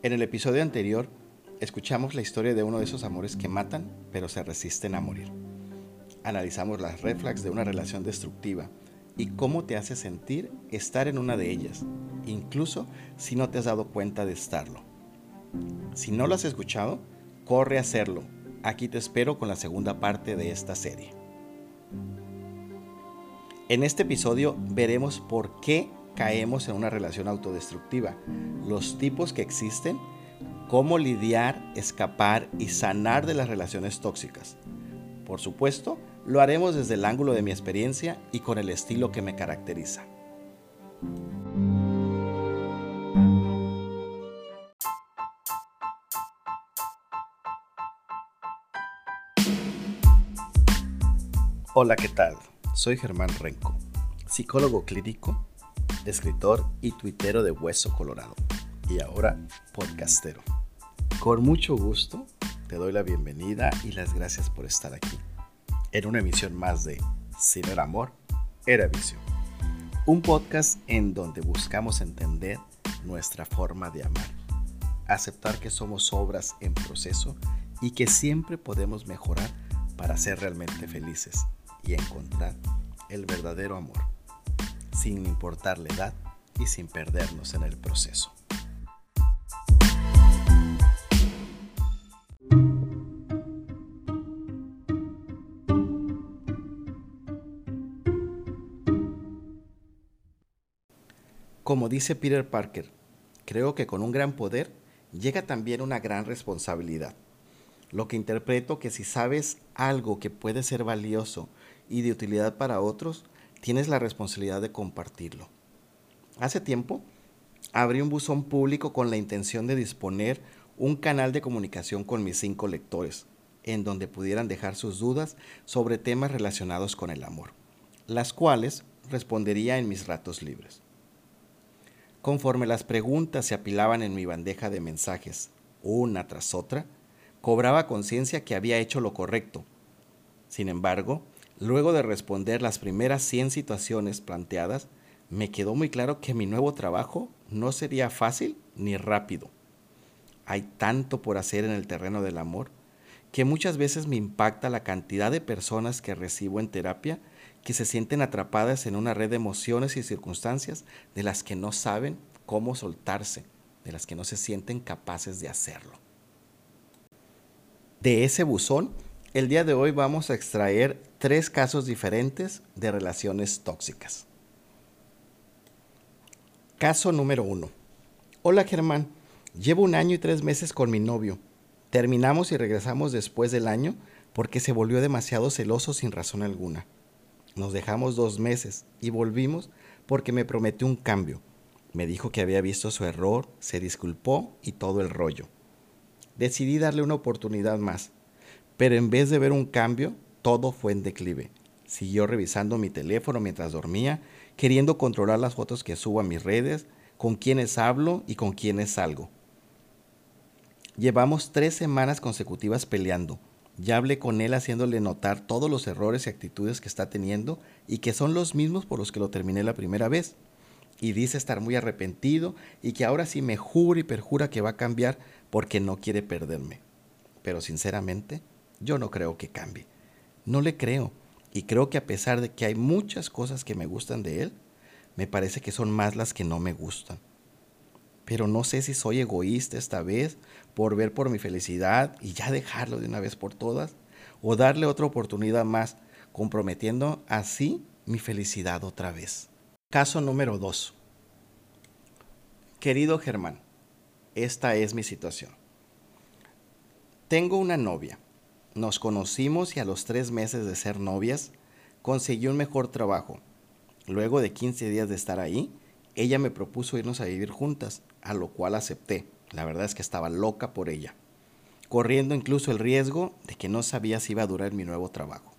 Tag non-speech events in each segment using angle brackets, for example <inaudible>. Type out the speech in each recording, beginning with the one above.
En el episodio anterior, escuchamos la historia de uno de esos amores que matan, pero se resisten a morir. Analizamos las red de una relación destructiva y cómo te hace sentir estar en una de ellas, incluso si no te has dado cuenta de estarlo. Si no lo has escuchado, corre a hacerlo. Aquí te espero con la segunda parte de esta serie. En este episodio veremos por qué caemos en una relación autodestructiva, los tipos que existen, cómo lidiar, escapar y sanar de las relaciones tóxicas. Por supuesto, lo haremos desde el ángulo de mi experiencia y con el estilo que me caracteriza. Hola, ¿qué tal? Soy Germán Renco, psicólogo clínico escritor y tuitero de Hueso Colorado, y ahora podcastero. Con mucho gusto te doy la bienvenida y las gracias por estar aquí, en una emisión más de Si no era amor, era visión. Un podcast en donde buscamos entender nuestra forma de amar, aceptar que somos obras en proceso y que siempre podemos mejorar para ser realmente felices y encontrar el verdadero amor sin importar la edad y sin perdernos en el proceso. Como dice Peter Parker, creo que con un gran poder llega también una gran responsabilidad. Lo que interpreto que si sabes algo que puede ser valioso y de utilidad para otros, tienes la responsabilidad de compartirlo. Hace tiempo abrí un buzón público con la intención de disponer un canal de comunicación con mis cinco lectores, en donde pudieran dejar sus dudas sobre temas relacionados con el amor, las cuales respondería en mis ratos libres. Conforme las preguntas se apilaban en mi bandeja de mensajes, una tras otra, cobraba conciencia que había hecho lo correcto. Sin embargo, Luego de responder las primeras 100 situaciones planteadas, me quedó muy claro que mi nuevo trabajo no sería fácil ni rápido. Hay tanto por hacer en el terreno del amor que muchas veces me impacta la cantidad de personas que recibo en terapia que se sienten atrapadas en una red de emociones y circunstancias de las que no saben cómo soltarse, de las que no se sienten capaces de hacerlo. De ese buzón el día de hoy vamos a extraer tres casos diferentes de relaciones tóxicas. Caso número uno. Hola Germán, llevo un año y tres meses con mi novio. Terminamos y regresamos después del año porque se volvió demasiado celoso sin razón alguna. Nos dejamos dos meses y volvimos porque me prometió un cambio. Me dijo que había visto su error, se disculpó y todo el rollo. Decidí darle una oportunidad más pero en vez de ver un cambio, todo fue en declive. Siguió revisando mi teléfono mientras dormía, queriendo controlar las fotos que subo a mis redes, con quiénes hablo y con quiénes salgo. Llevamos tres semanas consecutivas peleando. Ya hablé con él haciéndole notar todos los errores y actitudes que está teniendo y que son los mismos por los que lo terminé la primera vez. Y dice estar muy arrepentido y que ahora sí me jura y perjura que va a cambiar porque no quiere perderme. Pero sinceramente, yo no creo que cambie. No le creo. Y creo que a pesar de que hay muchas cosas que me gustan de él, me parece que son más las que no me gustan. Pero no sé si soy egoísta esta vez por ver por mi felicidad y ya dejarlo de una vez por todas, o darle otra oportunidad más, comprometiendo así mi felicidad otra vez. Caso número 2. Querido Germán, esta es mi situación. Tengo una novia nos conocimos y a los tres meses de ser novias conseguí un mejor trabajo. Luego de 15 días de estar ahí, ella me propuso irnos a vivir juntas, a lo cual acepté. La verdad es que estaba loca por ella, corriendo incluso el riesgo de que no sabía si iba a durar mi nuevo trabajo.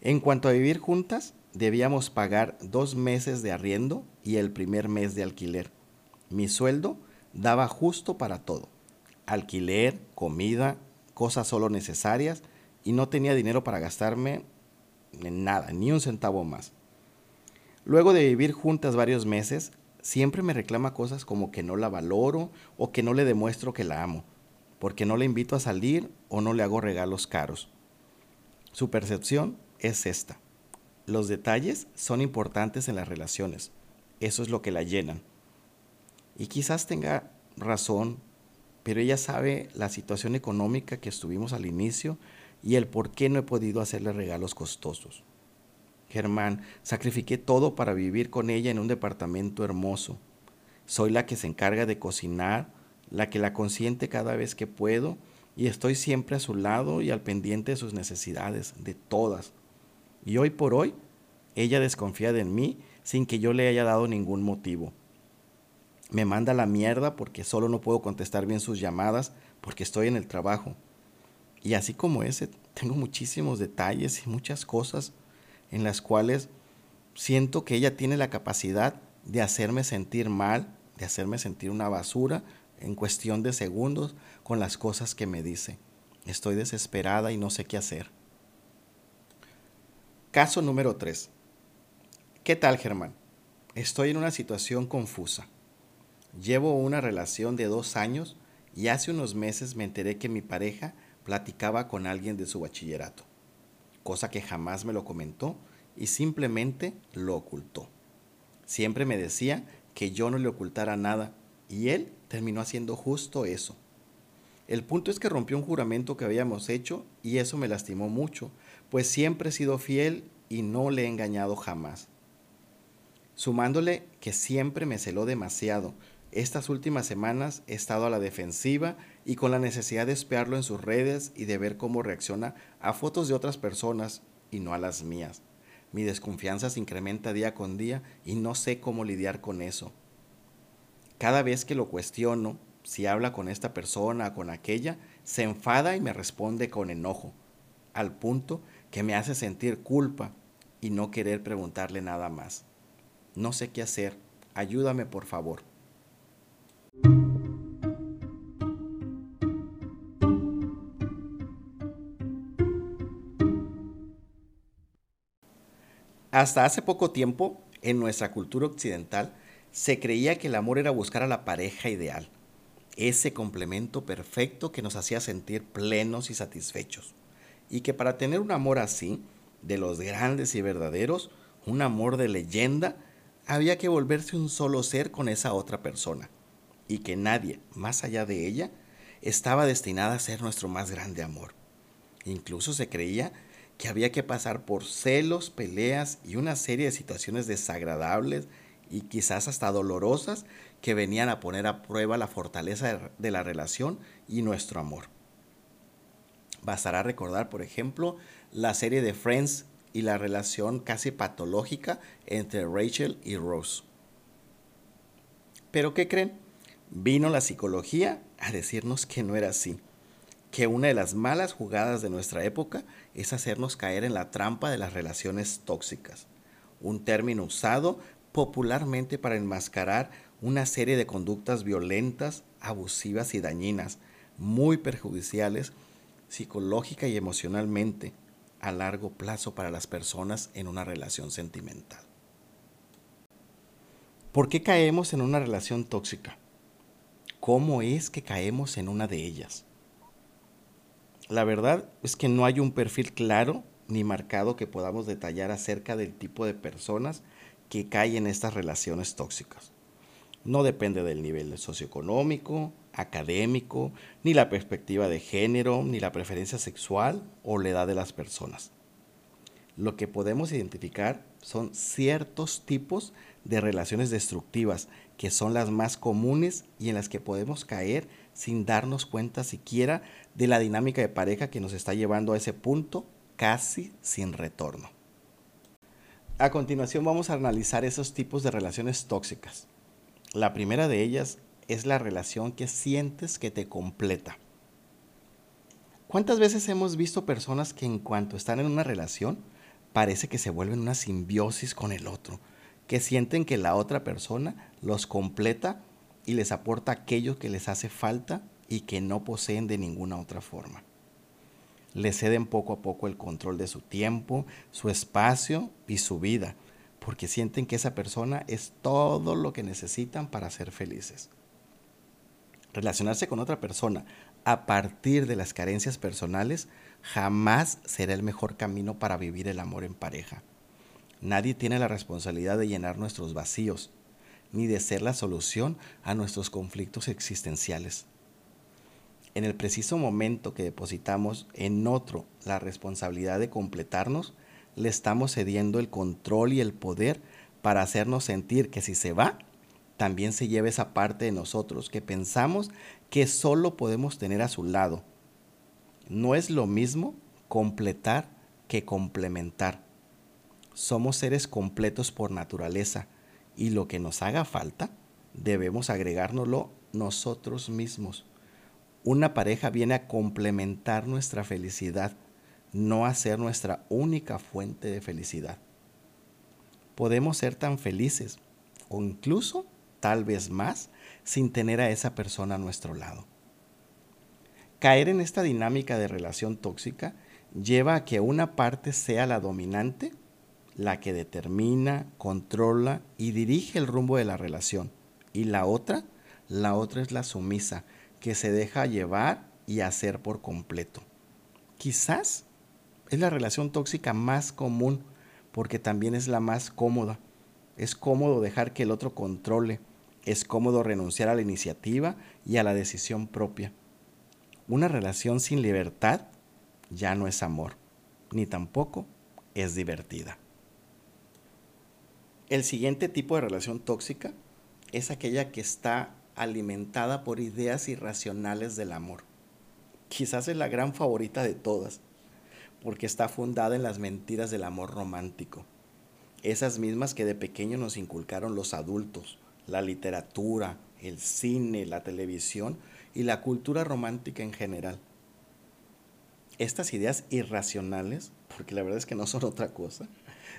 En cuanto a vivir juntas, debíamos pagar dos meses de arriendo y el primer mes de alquiler. Mi sueldo daba justo para todo. Alquiler, comida, cosas solo necesarias y no tenía dinero para gastarme en nada, ni un centavo más. Luego de vivir juntas varios meses, siempre me reclama cosas como que no la valoro o que no le demuestro que la amo, porque no le invito a salir o no le hago regalos caros. Su percepción es esta. Los detalles son importantes en las relaciones. Eso es lo que la llenan. Y quizás tenga razón, pero ella sabe la situación económica que estuvimos al inicio y el por qué no he podido hacerle regalos costosos. Germán, sacrifiqué todo para vivir con ella en un departamento hermoso. Soy la que se encarga de cocinar, la que la consiente cada vez que puedo y estoy siempre a su lado y al pendiente de sus necesidades, de todas. Y hoy por hoy, ella desconfía de mí sin que yo le haya dado ningún motivo. Me manda la mierda porque solo no puedo contestar bien sus llamadas porque estoy en el trabajo. Y así como ese, tengo muchísimos detalles y muchas cosas en las cuales siento que ella tiene la capacidad de hacerme sentir mal, de hacerme sentir una basura en cuestión de segundos con las cosas que me dice. Estoy desesperada y no sé qué hacer. Caso número 3. ¿Qué tal, Germán? Estoy en una situación confusa. Llevo una relación de dos años y hace unos meses me enteré que mi pareja platicaba con alguien de su bachillerato cosa que jamás me lo comentó y simplemente lo ocultó. Siempre me decía que yo no le ocultara nada y él terminó haciendo justo eso. El punto es que rompió un juramento que habíamos hecho y eso me lastimó mucho, pues siempre he sido fiel y no le he engañado jamás. Sumándole que siempre me celó demasiado estas últimas semanas he estado a la defensiva y con la necesidad de espiarlo en sus redes y de ver cómo reacciona a fotos de otras personas y no a las mías. Mi desconfianza se incrementa día con día y no sé cómo lidiar con eso. Cada vez que lo cuestiono, si habla con esta persona o con aquella, se enfada y me responde con enojo, al punto que me hace sentir culpa y no querer preguntarle nada más. No sé qué hacer. Ayúdame, por favor. Hasta hace poco tiempo, en nuestra cultura occidental, se creía que el amor era buscar a la pareja ideal, ese complemento perfecto que nos hacía sentir plenos y satisfechos, y que para tener un amor así, de los grandes y verdaderos, un amor de leyenda, había que volverse un solo ser con esa otra persona, y que nadie, más allá de ella, estaba destinada a ser nuestro más grande amor. Incluso se creía que había que pasar por celos, peleas y una serie de situaciones desagradables y quizás hasta dolorosas que venían a poner a prueba la fortaleza de la relación y nuestro amor. Bastará recordar, por ejemplo, la serie de Friends y la relación casi patológica entre Rachel y Rose. Pero ¿qué creen? Vino la psicología a decirnos que no era así que una de las malas jugadas de nuestra época es hacernos caer en la trampa de las relaciones tóxicas, un término usado popularmente para enmascarar una serie de conductas violentas, abusivas y dañinas, muy perjudiciales psicológica y emocionalmente a largo plazo para las personas en una relación sentimental. ¿Por qué caemos en una relación tóxica? ¿Cómo es que caemos en una de ellas? La verdad es que no hay un perfil claro ni marcado que podamos detallar acerca del tipo de personas que caen en estas relaciones tóxicas. No depende del nivel socioeconómico, académico, ni la perspectiva de género, ni la preferencia sexual o la edad de las personas. Lo que podemos identificar son ciertos tipos de relaciones destructivas que son las más comunes y en las que podemos caer sin darnos cuenta siquiera de la dinámica de pareja que nos está llevando a ese punto casi sin retorno. A continuación vamos a analizar esos tipos de relaciones tóxicas. La primera de ellas es la relación que sientes que te completa. ¿Cuántas veces hemos visto personas que en cuanto están en una relación parece que se vuelven una simbiosis con el otro? que sienten que la otra persona los completa y les aporta aquello que les hace falta y que no poseen de ninguna otra forma. Les ceden poco a poco el control de su tiempo, su espacio y su vida, porque sienten que esa persona es todo lo que necesitan para ser felices. Relacionarse con otra persona a partir de las carencias personales jamás será el mejor camino para vivir el amor en pareja. Nadie tiene la responsabilidad de llenar nuestros vacíos, ni de ser la solución a nuestros conflictos existenciales. En el preciso momento que depositamos en otro la responsabilidad de completarnos, le estamos cediendo el control y el poder para hacernos sentir que si se va, también se lleva esa parte de nosotros que pensamos que solo podemos tener a su lado. No es lo mismo completar que complementar. Somos seres completos por naturaleza y lo que nos haga falta debemos agregárnoslo nosotros mismos. Una pareja viene a complementar nuestra felicidad no a ser nuestra única fuente de felicidad. Podemos ser tan felices o incluso tal vez más sin tener a esa persona a nuestro lado. Caer en esta dinámica de relación tóxica lleva a que una parte sea la dominante, la que determina, controla y dirige el rumbo de la relación, y la otra, la otra es la sumisa, que se deja llevar y hacer por completo. Quizás es la relación tóxica más común porque también es la más cómoda. Es cómodo dejar que el otro controle. Es cómodo renunciar a la iniciativa y a la decisión propia. Una relación sin libertad ya no es amor, ni tampoco es divertida. El siguiente tipo de relación tóxica es aquella que está alimentada por ideas irracionales del amor. Quizás es la gran favorita de todas porque está fundada en las mentiras del amor romántico. Esas mismas que de pequeño nos inculcaron los adultos, la literatura, el cine, la televisión y la cultura romántica en general. Estas ideas irracionales, porque la verdad es que no son otra cosa,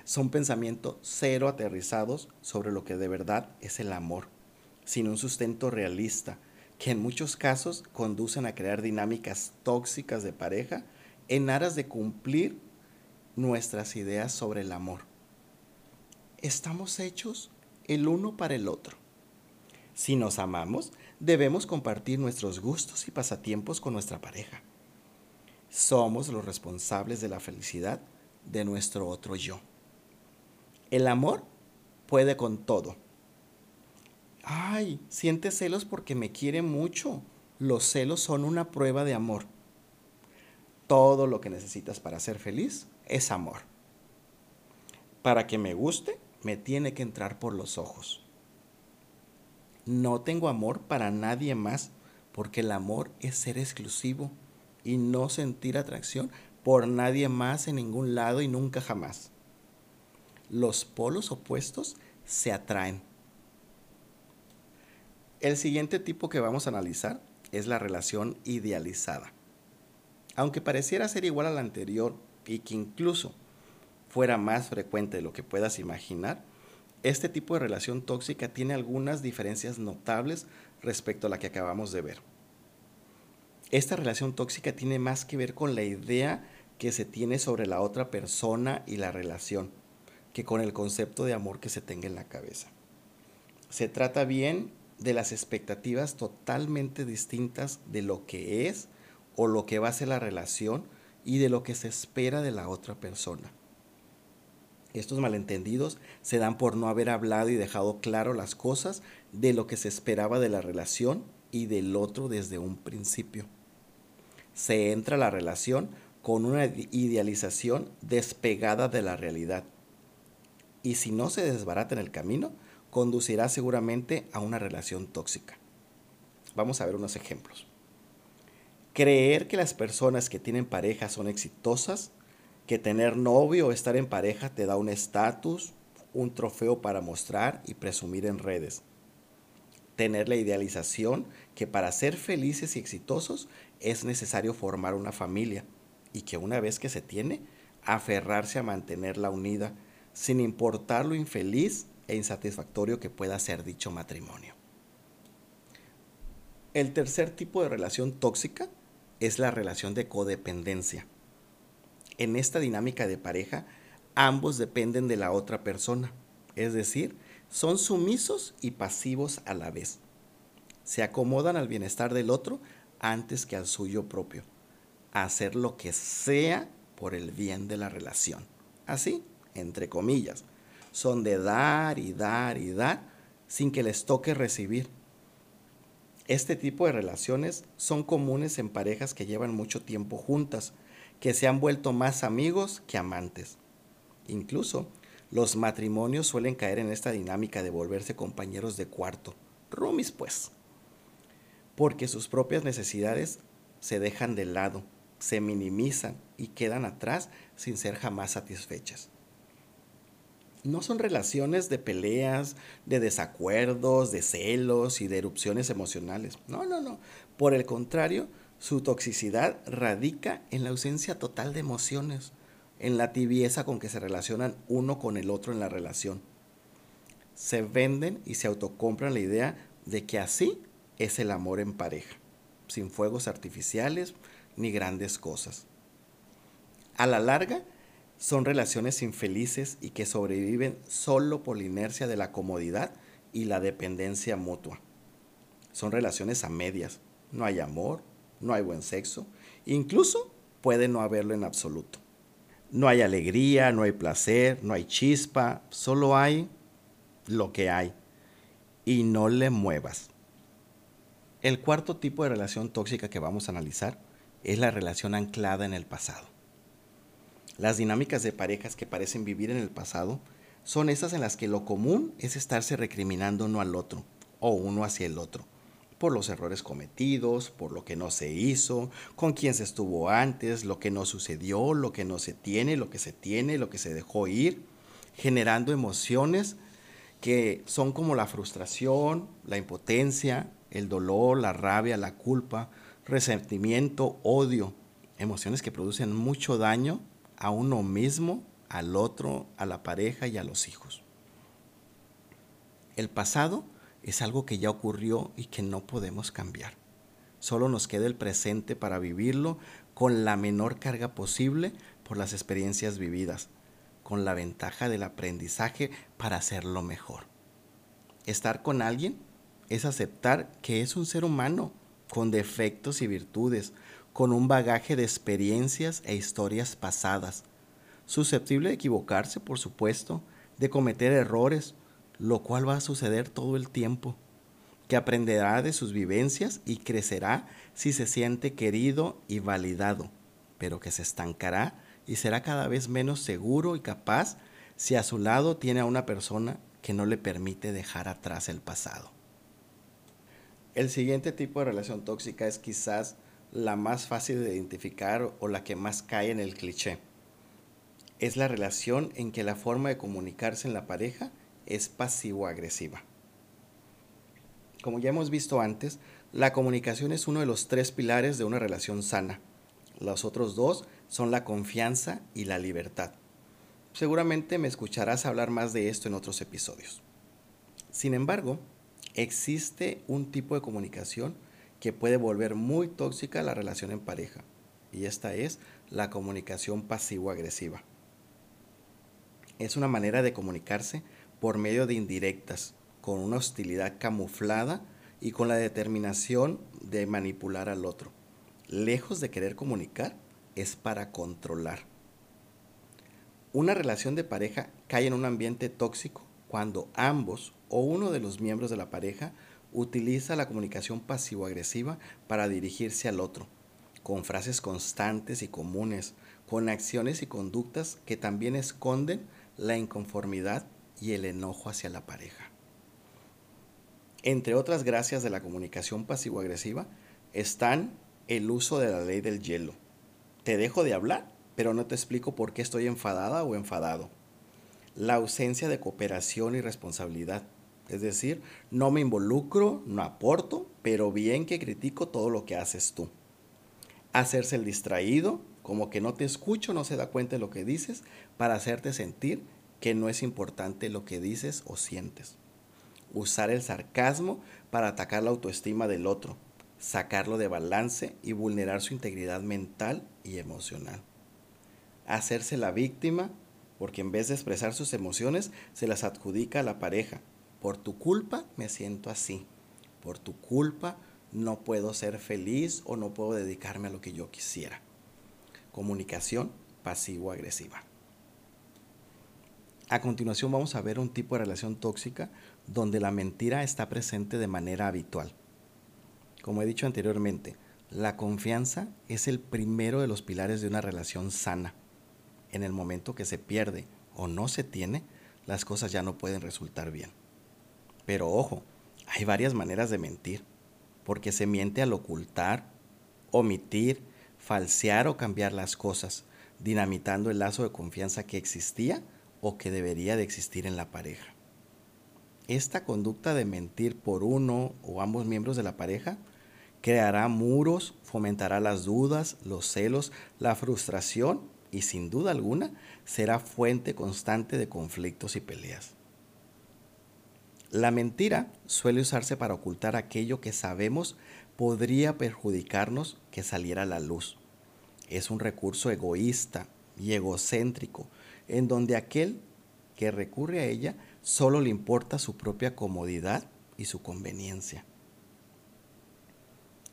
son pensamientos cero aterrizados sobre lo que de verdad es el amor, sin un sustento realista, que en muchos casos conducen a crear dinámicas tóxicas de pareja en aras de cumplir nuestras ideas sobre el amor. Estamos hechos el uno para el otro. Si nos amamos, debemos compartir nuestros gustos y pasatiempos con nuestra pareja. Somos los responsables de la felicidad de nuestro otro yo. El amor puede con todo. Ay, siente celos porque me quiere mucho. Los celos son una prueba de amor todo lo que necesitas para ser feliz es amor. Para que me guste, me tiene que entrar por los ojos. No tengo amor para nadie más porque el amor es ser exclusivo y no sentir atracción por nadie más en ningún lado y nunca jamás. Los polos opuestos se atraen. El siguiente tipo que vamos a analizar es la relación idealizada aunque pareciera ser igual a la anterior y que incluso fuera más frecuente de lo que puedas imaginar, este tipo de relación tóxica tiene algunas diferencias notables respecto a la que acabamos de ver. Esta relación tóxica tiene más que ver con la idea que se tiene sobre la otra persona y la relación, que con el concepto de amor que se tenga en la cabeza. Se trata bien de las expectativas totalmente distintas de lo que es o lo que va a ser la relación y de lo que se espera de la otra persona. Estos malentendidos se dan por no haber hablado y dejado claro las cosas de lo que se esperaba de la relación y del otro desde un principio. Se entra a la relación con una idealización despegada de la realidad. Y si no se desbarata en el camino, conducirá seguramente a una relación tóxica. Vamos a ver unos ejemplos. Creer que las personas que tienen pareja son exitosas, que tener novio o estar en pareja te da un estatus, un trofeo para mostrar y presumir en redes. Tener la idealización que para ser felices y exitosos es necesario formar una familia y que una vez que se tiene, aferrarse a mantenerla unida, sin importar lo infeliz e insatisfactorio que pueda ser dicho matrimonio. El tercer tipo de relación tóxica es la relación de codependencia. En esta dinámica de pareja, ambos dependen de la otra persona es decir, son sumisos y pasivos a la vez. Se acomodan al bienestar del otro antes que al suyo propio. hacer lo que sea por el bien de la relación. Así, entre comillas. Son de dar y dar y dar sin que les toque recibir. Este tipo de relaciones son comunes en parejas que llevan mucho tiempo juntas, que se han vuelto más amigos que amantes. Incluso los matrimonios suelen caer en esta dinámica de volverse compañeros de cuarto, roomies pues, porque sus propias necesidades se dejan de lado, se minimizan y quedan atrás sin ser jamás satisfechas. No son relaciones de peleas, de desacuerdos, de celos y de erupciones emocionales. No, no, no. Por el contrario, su toxicidad radica en la ausencia total de emociones, en la tibieza con que se relacionan uno con el otro en la relación. Se venden y se autocompran la idea de que así es el amor en pareja, sin fuegos artificiales ni grandes cosas. A la larga, son relaciones infelices y que sobreviven solo por la inercia de la comodidad y la dependencia mutua. Son relaciones a medias. No hay amor, no hay buen sexo, incluso puede no haberlo en absoluto. No hay alegría, no hay placer, no hay chispa, solo hay lo que hay. Y no le muevas. El cuarto tipo de relación tóxica que vamos a analizar es la relación anclada en el pasado. Las dinámicas de parejas que parecen vivir en el pasado son esas en las que lo común es estarse recriminando uno al otro o uno hacia el otro por los errores cometidos, por lo que no se hizo, con quién se estuvo antes, lo que no sucedió, lo que no se tiene, lo que se tiene, lo que se dejó ir, generando emociones que son como la frustración, la impotencia, el dolor, la rabia, la culpa, resentimiento, odio, emociones que producen mucho daño a uno mismo, al otro, a la pareja y a los hijos. El pasado es algo que ya ocurrió y que no podemos cambiar. Solo nos queda el presente para vivirlo con la menor carga posible por las experiencias vividas, con la ventaja del aprendizaje para hacerlo mejor. Estar con alguien es aceptar que es un ser humano con defectos y virtudes, con un bagaje de experiencias e historias pasadas, susceptible de equivocarse, por supuesto, de cometer errores, lo cual va a suceder todo el tiempo, que aprenderá de sus vivencias y crecerá si se siente querido y validado, pero que se estancará y será cada vez menos seguro y capaz si a su lado tiene a una persona que no le permite dejar atrás el pasado. El siguiente tipo de relación tóxica es quizás la más fácil de identificar o la que más cae en el cliché. Es la relación en que la forma de comunicarse en la pareja es pasivo-agresiva. Como ya hemos visto antes, la comunicación es uno de los tres pilares de una relación sana. Los otros dos son la confianza y la libertad. Seguramente me escucharás hablar más de esto en otros episodios. Sin embargo, existe un tipo de comunicación que puede volver muy tóxica la relación en pareja, y esta es la comunicación pasivo-agresiva. Es una manera de comunicarse por medio de indirectas, con una hostilidad camuflada y con la determinación de manipular al otro. Lejos de querer comunicar, es para controlar. Una relación de pareja cae en un ambiente tóxico cuando ambos o uno de los miembros de la pareja utiliza la comunicación pasivo-agresiva para dirigirse al otro, con frases constantes y comunes, con acciones y conductas que también esconden la inconformidad y el enojo hacia la pareja. Entre otras gracias de la comunicación pasivo-agresiva están el uso de la ley del hielo. Te dejo de hablar, pero no te explico por qué estoy enfadada o enfadado. La ausencia de cooperación y responsabilidad. Es decir, no me involucro, no aporto, pero bien que critico todo lo que haces tú. Hacerse el distraído, como que no te escucho, no se da cuenta de lo que dices, para hacerte sentir que no es importante lo que dices o sientes. Usar el sarcasmo para atacar la autoestima del otro, sacarlo de balance y vulnerar su integridad mental y emocional. Hacerse la víctima porque en vez de expresar sus emociones, se las adjudica a la pareja. Por tu culpa me siento así. Por tu culpa no puedo ser feliz o no puedo dedicarme a lo que yo quisiera. Comunicación pasivo-agresiva. A continuación vamos a ver un tipo de relación tóxica donde la mentira está presente de manera habitual. Como he dicho anteriormente, la confianza es el primero de los pilares de una relación sana. En el momento que se pierde o no se tiene, las cosas ya no pueden resultar bien. Pero ojo, hay varias maneras de mentir, porque se miente al ocultar, omitir, falsear o cambiar las cosas, dinamitando el lazo de confianza que existía o que debería de existir en la pareja. Esta conducta de mentir por uno o ambos miembros de la pareja creará muros, fomentará las dudas, los celos, la frustración y sin duda alguna será fuente constante de conflictos y peleas. La mentira suele usarse para ocultar aquello que sabemos podría perjudicarnos que saliera a la luz. Es un recurso egoísta y egocéntrico en donde aquel que recurre a ella solo le importa su propia comodidad y su conveniencia.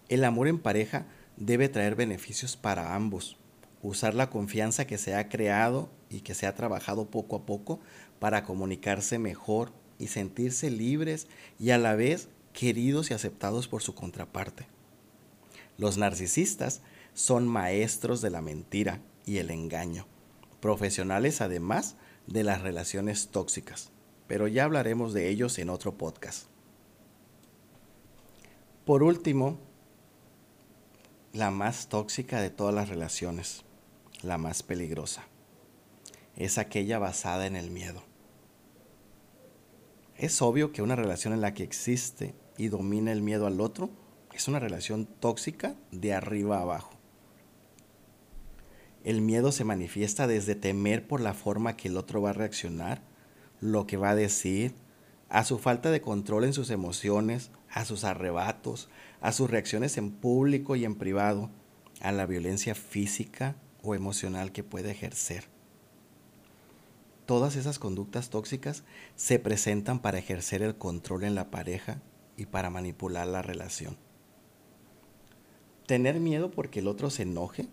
El amor en pareja debe traer beneficios para ambos. Usar la confianza que se ha creado y que se ha trabajado poco a poco para comunicarse mejor y sentirse libres y a la vez queridos y aceptados por su contraparte. Los narcisistas son maestros de la mentira y el engaño, profesionales además de las relaciones tóxicas, pero ya hablaremos de ellos en otro podcast. Por último, la más tóxica de todas las relaciones, la más peligrosa. Es aquella basada en el miedo. Es obvio que una relación en la que existe y domina el miedo al otro es una relación tóxica de arriba a abajo. El miedo se manifiesta desde temer por la forma que el otro va a reaccionar, lo que va a decir, a su falta de control en sus emociones, a sus arrebatos, a sus reacciones en público y en privado, a la violencia física o emocional que puede ejercer. Todas esas conductas tóxicas se presentan para ejercer el control en la pareja y para manipular la relación. Tener miedo porque el otro se enoje,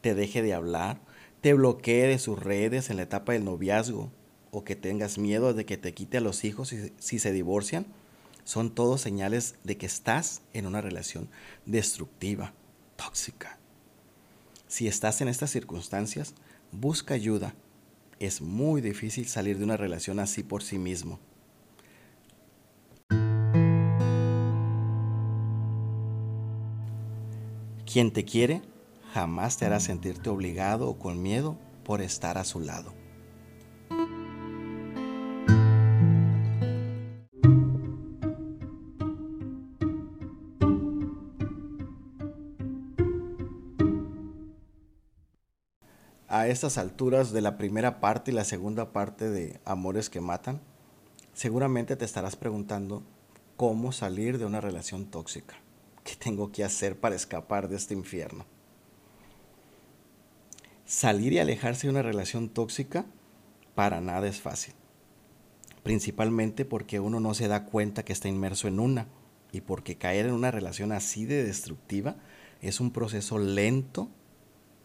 te deje de hablar, te bloquee de sus redes en la etapa del noviazgo o que tengas miedo de que te quite a los hijos si, si se divorcian son todos señales de que estás en una relación destructiva, tóxica. Si estás en estas circunstancias, busca ayuda. Es muy difícil salir de una relación así por sí mismo. Quien te quiere jamás te hará sentirte obligado o con miedo por estar a su lado. Estas alturas de la primera parte y la segunda parte de Amores que Matan, seguramente te estarás preguntando cómo salir de una relación tóxica. ¿Qué tengo que hacer para escapar de este infierno? Salir y alejarse de una relación tóxica para nada es fácil. Principalmente porque uno no se da cuenta que está inmerso en una y porque caer en una relación así de destructiva es un proceso lento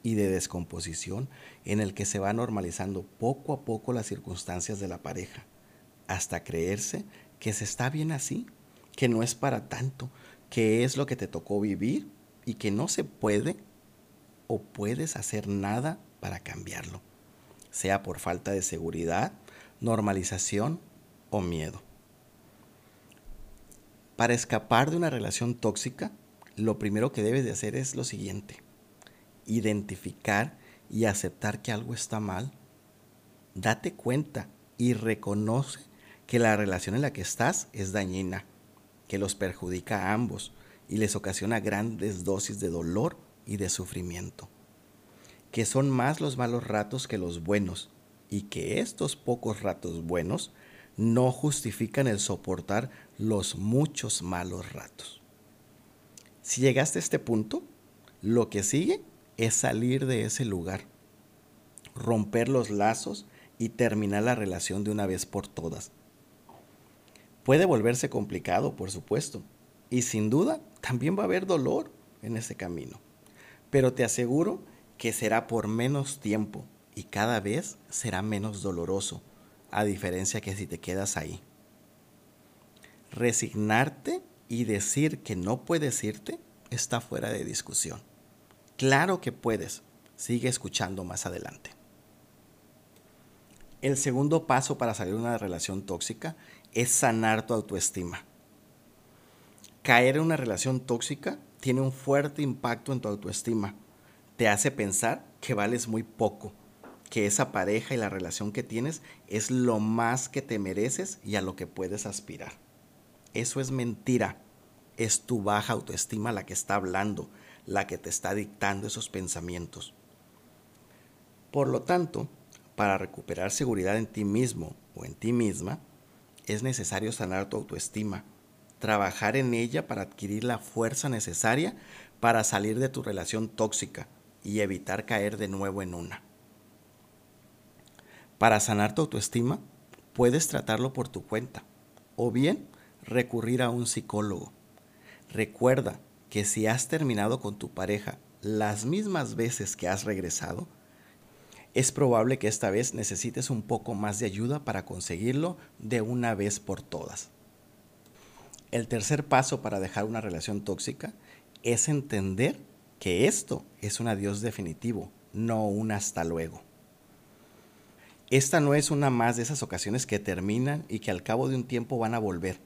y de descomposición en el que se va normalizando poco a poco las circunstancias de la pareja, hasta creerse que se está bien así, que no es para tanto, que es lo que te tocó vivir y que no se puede o puedes hacer nada para cambiarlo, sea por falta de seguridad, normalización o miedo. Para escapar de una relación tóxica, lo primero que debes de hacer es lo siguiente identificar y aceptar que algo está mal, date cuenta y reconoce que la relación en la que estás es dañina, que los perjudica a ambos y les ocasiona grandes dosis de dolor y de sufrimiento, que son más los malos ratos que los buenos y que estos pocos ratos buenos no justifican el soportar los muchos malos ratos. Si llegaste a este punto, lo que sigue es salir de ese lugar, romper los lazos y terminar la relación de una vez por todas. Puede volverse complicado, por supuesto, y sin duda también va a haber dolor en ese camino, pero te aseguro que será por menos tiempo y cada vez será menos doloroso, a diferencia que si te quedas ahí. Resignarte y decir que no puedes irte está fuera de discusión. Claro que puedes. Sigue escuchando más adelante. El segundo paso para salir de una relación tóxica es sanar tu autoestima. Caer en una relación tóxica tiene un fuerte impacto en tu autoestima. Te hace pensar que vales muy poco, que esa pareja y la relación que tienes es lo más que te mereces y a lo que puedes aspirar. Eso es mentira. Es tu baja autoestima la que está hablando, la que te está dictando esos pensamientos. Por lo tanto, para recuperar seguridad en ti mismo o en ti misma, es necesario sanar tu autoestima, trabajar en ella para adquirir la fuerza necesaria para salir de tu relación tóxica y evitar caer de nuevo en una. Para sanar tu autoestima, puedes tratarlo por tu cuenta o bien recurrir a un psicólogo. Recuerda que si has terminado con tu pareja las mismas veces que has regresado, es probable que esta vez necesites un poco más de ayuda para conseguirlo de una vez por todas. El tercer paso para dejar una relación tóxica es entender que esto es un adiós definitivo, no un hasta luego. Esta no es una más de esas ocasiones que terminan y que al cabo de un tiempo van a volver.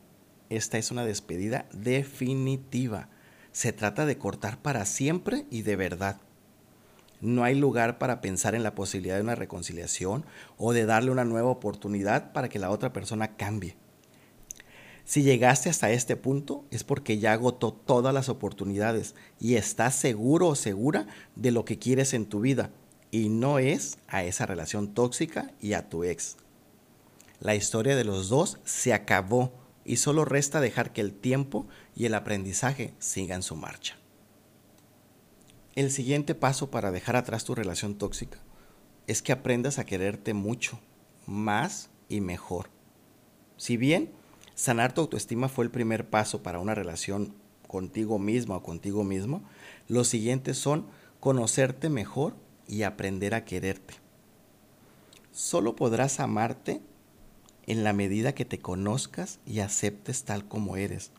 Esta es una despedida definitiva. Se trata de cortar para siempre y de verdad. No hay lugar para pensar en la posibilidad de una reconciliación o de darle una nueva oportunidad para que la otra persona cambie. Si llegaste hasta este punto es porque ya agotó todas las oportunidades y estás seguro o segura de lo que quieres en tu vida y no es a esa relación tóxica y a tu ex. La historia de los dos se acabó y solo resta dejar que el tiempo y el aprendizaje sigan su marcha. El siguiente paso para dejar atrás tu relación tóxica es que aprendas a quererte mucho, más y mejor. Si bien sanar tu autoestima fue el primer paso para una relación contigo misma o contigo mismo, los siguientes son conocerte mejor y aprender a quererte. Solo podrás amarte en la medida que te conozcas y aceptes tal como eres.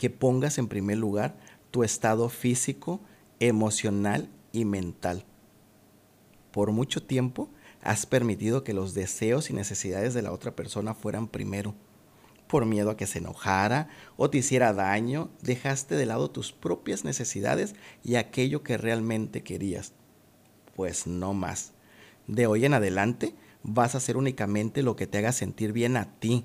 Que pongas en primer lugar tu estado físico, emocional y mental. Por mucho tiempo has permitido que los deseos y necesidades de la otra persona fueran primero. Por miedo a que se enojara o te hiciera daño, dejaste de lado tus propias necesidades y aquello que realmente querías. Pues no más. De hoy en adelante vas a hacer únicamente lo que te haga sentir bien a ti,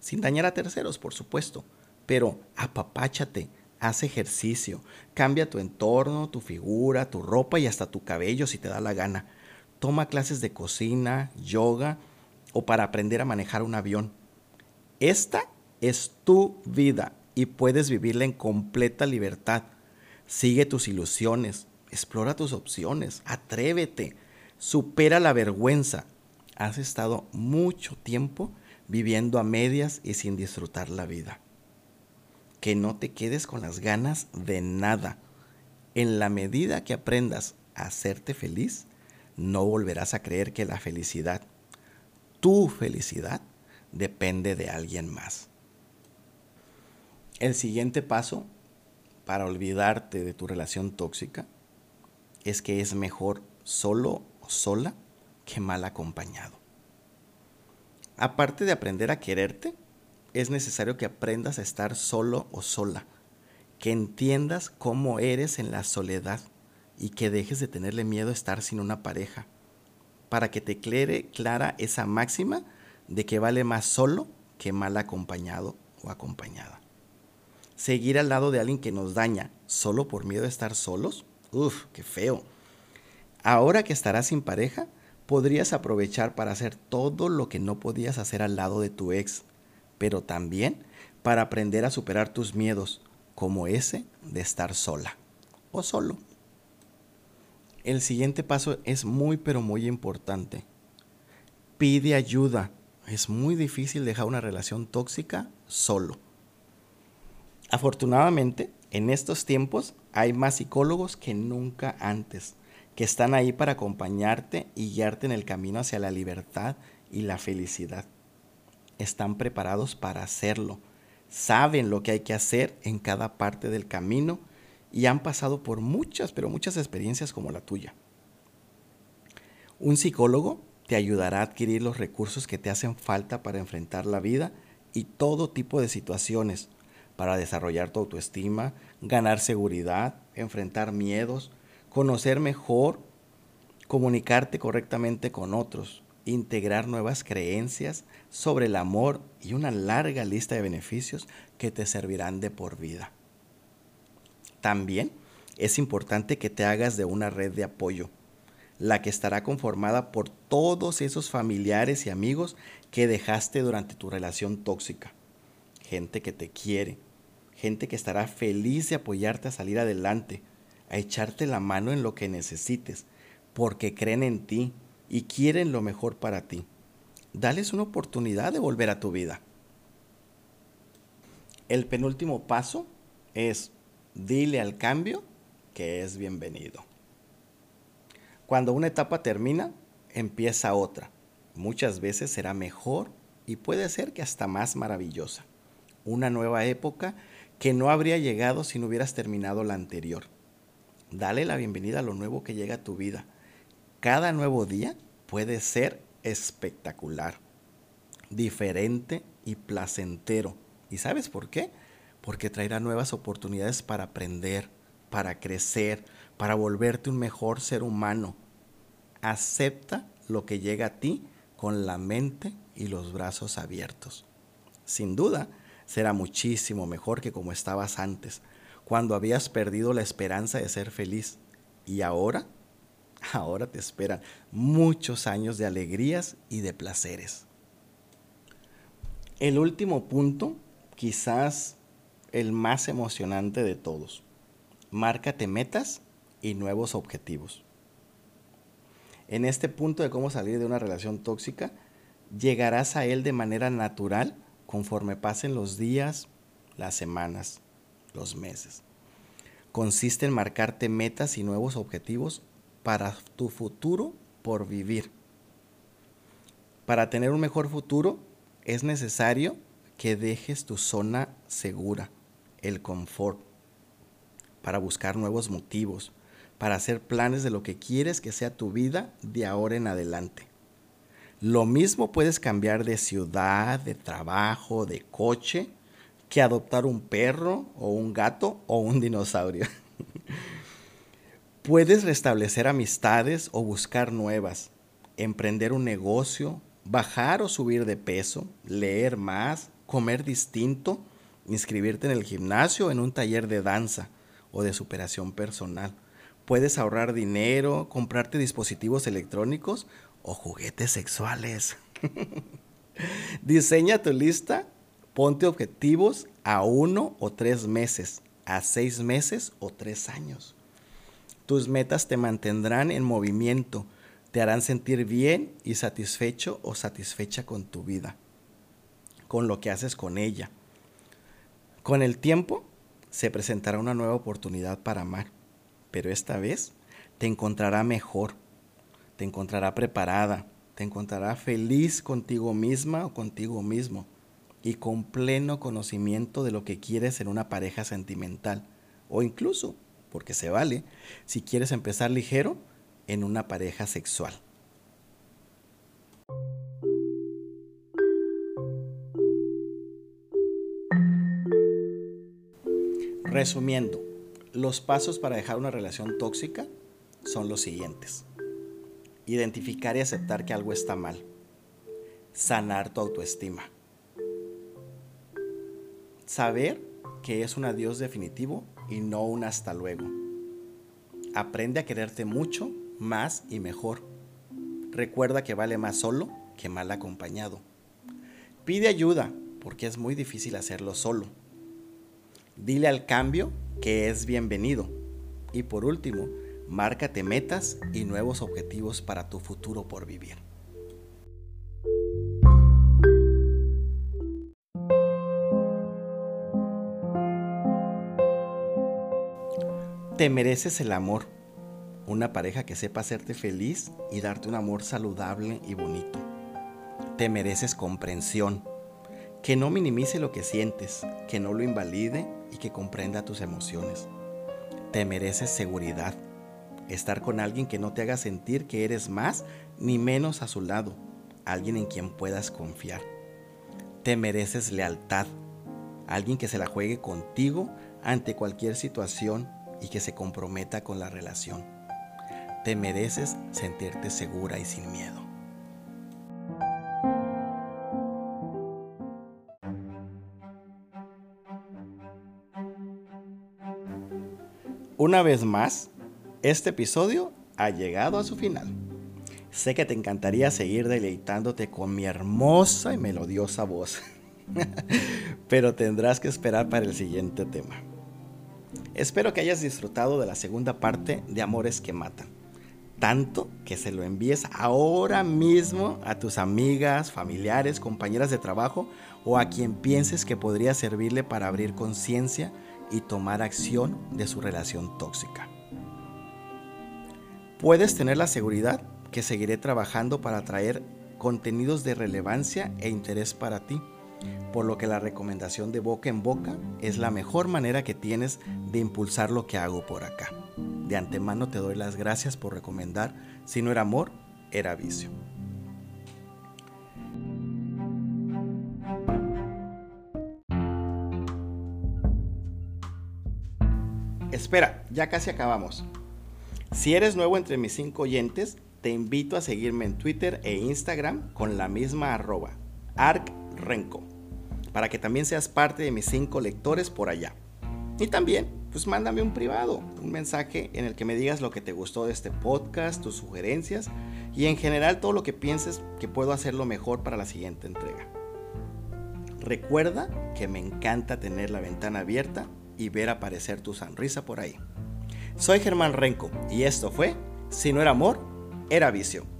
sin dañar a terceros, por supuesto, pero apapáchate, haz ejercicio, cambia tu entorno, tu figura, tu ropa y hasta tu cabello si te da la gana. Toma clases de cocina, yoga o para aprender a manejar un avión. Esta es tu vida y puedes vivirla en completa libertad. Sigue tus ilusiones, explora tus opciones, atrévete, supera la vergüenza. Has estado mucho tiempo viviendo a medias y sin disfrutar la vida que no te quedes con las ganas de nada. En la medida que aprendas a hacerte feliz, no volverás a creer que la felicidad, tu felicidad, depende de alguien más. El siguiente paso para olvidarte de tu relación tóxica es que es mejor solo o sola que mal acompañado. Aparte de aprender a quererte, es necesario que aprendas a estar solo o sola, que entiendas cómo eres en la soledad y que dejes de tenerle miedo a estar sin una pareja, para que te clere clara esa máxima de que vale más solo que mal acompañado o acompañada. Seguir al lado de alguien que nos daña solo por miedo a estar solos, uff, qué feo. Ahora que estarás sin pareja, podrías aprovechar para hacer todo lo que no podías hacer al lado de tu ex pero también para aprender a superar tus miedos, como ese de estar sola o solo. El siguiente paso es muy pero muy importante. Pide ayuda. Es muy difícil dejar una relación tóxica solo. Afortunadamente, en estos tiempos hay más psicólogos que nunca antes, que están ahí para acompañarte y guiarte en el camino hacia la libertad y la felicidad. Están preparados para hacerlo, saben lo que hay que hacer en cada parte del camino y han pasado por muchas, pero muchas experiencias como la tuya. Un psicólogo te ayudará a adquirir los recursos que te hacen falta para enfrentar la vida y todo tipo de situaciones, para desarrollar tu autoestima, ganar seguridad, enfrentar miedos, conocer mejor, comunicarte correctamente con otros, integrar nuevas creencias sobre el amor y una larga lista de beneficios que te servirán de por vida. También es importante que te hagas de una red de apoyo, la que estará conformada por todos esos familiares y amigos que dejaste durante tu relación tóxica. Gente que te quiere, gente que estará feliz de apoyarte a salir adelante, a echarte la mano en lo que necesites, porque creen en ti y quieren lo mejor para ti. Dales una oportunidad de volver a tu vida. El penúltimo paso es dile al cambio que es bienvenido. Cuando una etapa termina, empieza otra. Muchas veces será mejor y puede ser que hasta más maravillosa. Una nueva época que no habría llegado si no hubieras terminado la anterior. Dale la bienvenida a lo nuevo que llega a tu vida. Cada nuevo día puede ser espectacular, diferente y placentero. ¿Y sabes por qué? Porque traerá nuevas oportunidades para aprender, para crecer, para volverte un mejor ser humano. Acepta lo que llega a ti con la mente y los brazos abiertos. Sin duda, será muchísimo mejor que como estabas antes, cuando habías perdido la esperanza de ser feliz. Y ahora, ahora te esperan muchos años de alegrías y de placeres. El último punto, quizás el más emocionante de todos. Márcate metas y nuevos objetivos. En este punto de cómo salir de una relación tóxica, llegarás a él de manera natural conforme pasen los días, las semanas, los meses. Consiste en marcarte metas y nuevos objetivos para tu futuro por vivir. Para tener un mejor futuro es necesario que dejes tu zona segura, el confort, para buscar nuevos motivos, para hacer planes de lo que quieres que sea tu vida de ahora en adelante. Lo mismo puedes cambiar de ciudad, de trabajo, de coche, que adoptar un perro o un gato o un dinosaurio. <laughs> puedes restablecer amistades o buscar nuevas, emprender un negocio, bajar o subir de peso, leer más, comer distinto, inscribirte en el gimnasio o en un taller de danza o de superación personal. Puedes ahorrar dinero, comprarte dispositivos electrónicos o juguetes sexuales. <laughs> Diseña tu lista, ponte objetivos a uno o tres meses, a seis meses o tres años. Tus metas te mantendrán en movimiento, te harán sentir bien y satisfecho o satisfecha con tu vida, con lo que haces con ella. Con el tiempo se presentará una nueva oportunidad para amar, pero esta vez te encontrará mejor te encontrará preparada, te encontrará feliz contigo misma o contigo mismo y con pleno conocimiento de lo que quieres en una pareja sentimental o incluso, porque se vale, si quieres empezar ligero, en una pareja sexual. Resumiendo, los pasos para dejar una relación tóxica son los siguientes. Identificar y aceptar que algo está mal. Sanar tu autoestima. Saber que es un adiós definitivo y no un hasta luego. Aprende a quererte mucho, más y mejor. Recuerda que vale más solo que mal acompañado. Pide ayuda, porque es muy difícil hacerlo solo. Dile al cambio que es bienvenido. Y por último, Márcate metas y nuevos objetivos para tu futuro por vivir. Te mereces el amor, una pareja que sepa hacerte feliz y darte un amor saludable y bonito. Te mereces comprensión, que no minimice lo que sientes, que no lo invalide y que comprenda tus emociones. Te mereces seguridad, estar con alguien que no te haga sentir que eres más ni menos a su lado, alguien en quien puedas confiar. Te mereces lealtad, alguien que se la juegue contigo ante cualquier situación y que se comprometa con la relación. Te mereces sentirte segura y sin miedo. Una vez más, este episodio ha llegado a su final. Sé que te encantaría seguir deleitándote con mi hermosa y melodiosa voz, <laughs> pero tendrás que esperar para el siguiente tema. Espero que hayas disfrutado de la segunda parte de Amores que Matan, tanto que se lo envíes ahora mismo a tus amigas, familiares, compañeras de trabajo o a quien pienses que podría servirle para abrir conciencia y tomar acción de su relación tóxica. Puedes tener la seguridad que seguiré trabajando para traer contenidos de relevancia e interés para ti, por lo que la recomendación de boca en boca es la mejor manera que tienes de impulsar lo que hago por acá. De antemano te doy las gracias por recomendar, si no era amor, era vicio. Espera, ya casi acabamos. Si eres nuevo entre mis cinco oyentes, te invito a seguirme en Twitter e Instagram con la misma arroba, arcrenco, para que también seas parte de mis cinco lectores por allá. Y también, pues mándame un privado, un mensaje en el que me digas lo que te gustó de este podcast, tus sugerencias y en general todo lo que pienses que puedo hacerlo mejor para la siguiente entrega. Recuerda que me encanta tener la ventana abierta y ver aparecer tu sonrisa por ahí. Soy Germán Renco y esto fue Si no era amor, era vicio.